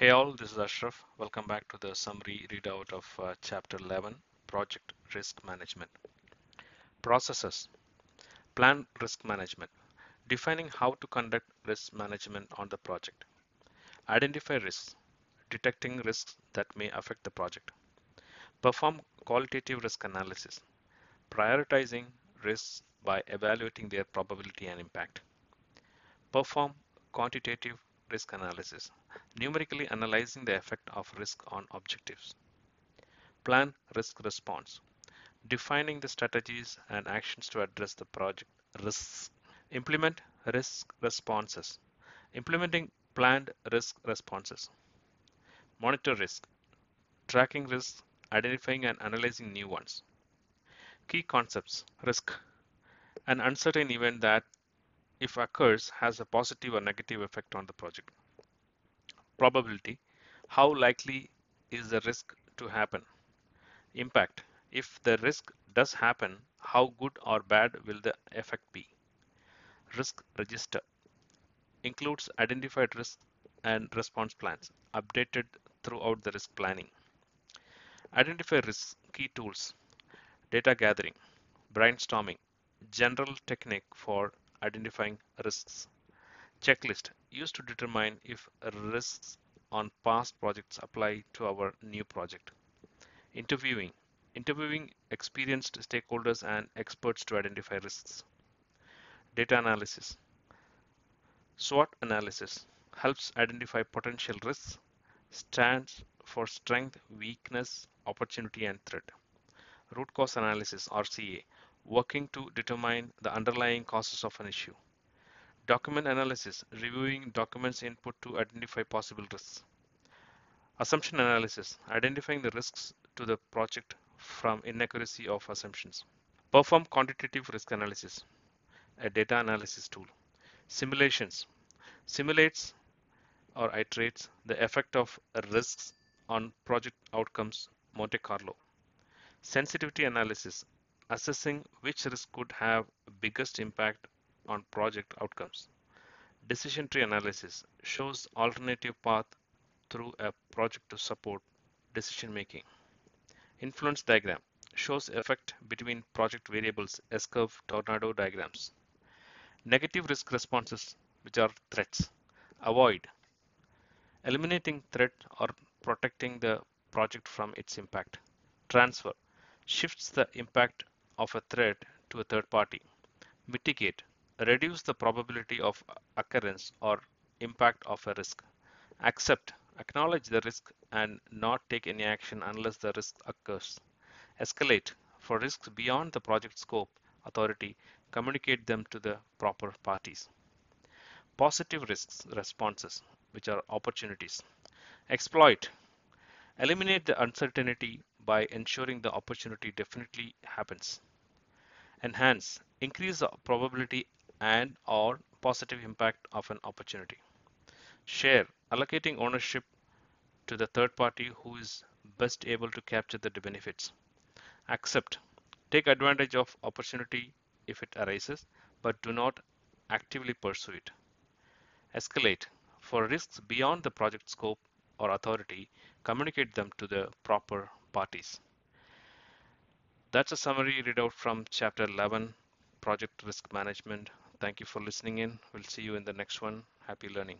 Hey all, this is Ashraf. Welcome back to the summary readout of uh, Chapter 11, Project Risk Management. Processes. Plan risk management. Defining how to conduct risk management on the project. Identify risks. Detecting risks that may affect the project. Perform qualitative risk analysis. Prioritizing risks by evaluating their probability and impact. Perform quantitative risk analysis, numerically analyzing the effect of risk on objectives. Plan risk response, defining the strategies and actions to address the project risks. Implement risk responses, implementing planned risk responses. Monitor risk, tracking risks, identifying and analyzing new ones. Key concepts risk, an uncertain event that if occurs has a positive or negative effect on the project. Probability, how likely is the risk to happen? Impact, if the risk does happen, how good or bad will the effect be? Risk register includes identified risks and response plans updated throughout the risk planning. Identify risks key tools, data gathering, brainstorming, general technique for identifying risks. Checklist used to determine if risks on past projects apply to our new project. Interviewing interviewing experienced stakeholders and experts to identify risks. Data analysis. SWOT analysis helps identify potential risks, stands for strength, weakness, opportunity, and threat. Root cause analysis, RCA, working to determine the underlying causes of an issue. Document analysis, reviewing documents input to identify possible risks. Assumption analysis, identifying the risks to the project from inaccuracy of assumptions. Perform quantitative risk analysis, a data analysis tool. Simulations, simulates or iterates the effect of risks on project outcomes, Monte Carlo. Sensitivity analysis, assessing which risk could have biggest impact on project outcomes. Decision tree analysis shows alternative path through a project to support decision making. Influence diagram shows effect between project variables S-curve tornado diagrams. Negative risk responses, which are threats. Avoid. Eliminating threat or protecting the project from its impact. Transfer shifts the impact of a threat to a third party. Mitigate, reduce the probability of occurrence or impact of a risk. Accept, acknowledge the risk and not take any action unless the risk occurs. Escalate, for risks beyond the project scope, authority, communicate them to the proper parties. Positive risks responses, which are opportunities. Exploit, eliminate the uncertainty by ensuring the opportunity definitely happens enhance, increase the probability and or positive impact of an opportunity. Share, allocating ownership to the third party who is best able to capture the benefits. Accept, take advantage of opportunity if it arises, but do not actively pursue it. Escalate, for risks beyond the project scope or authority, communicate them to the proper parties. That's a summary readout from chapter 11, project risk management. Thank you for listening in. We'll see you in the next one. Happy learning.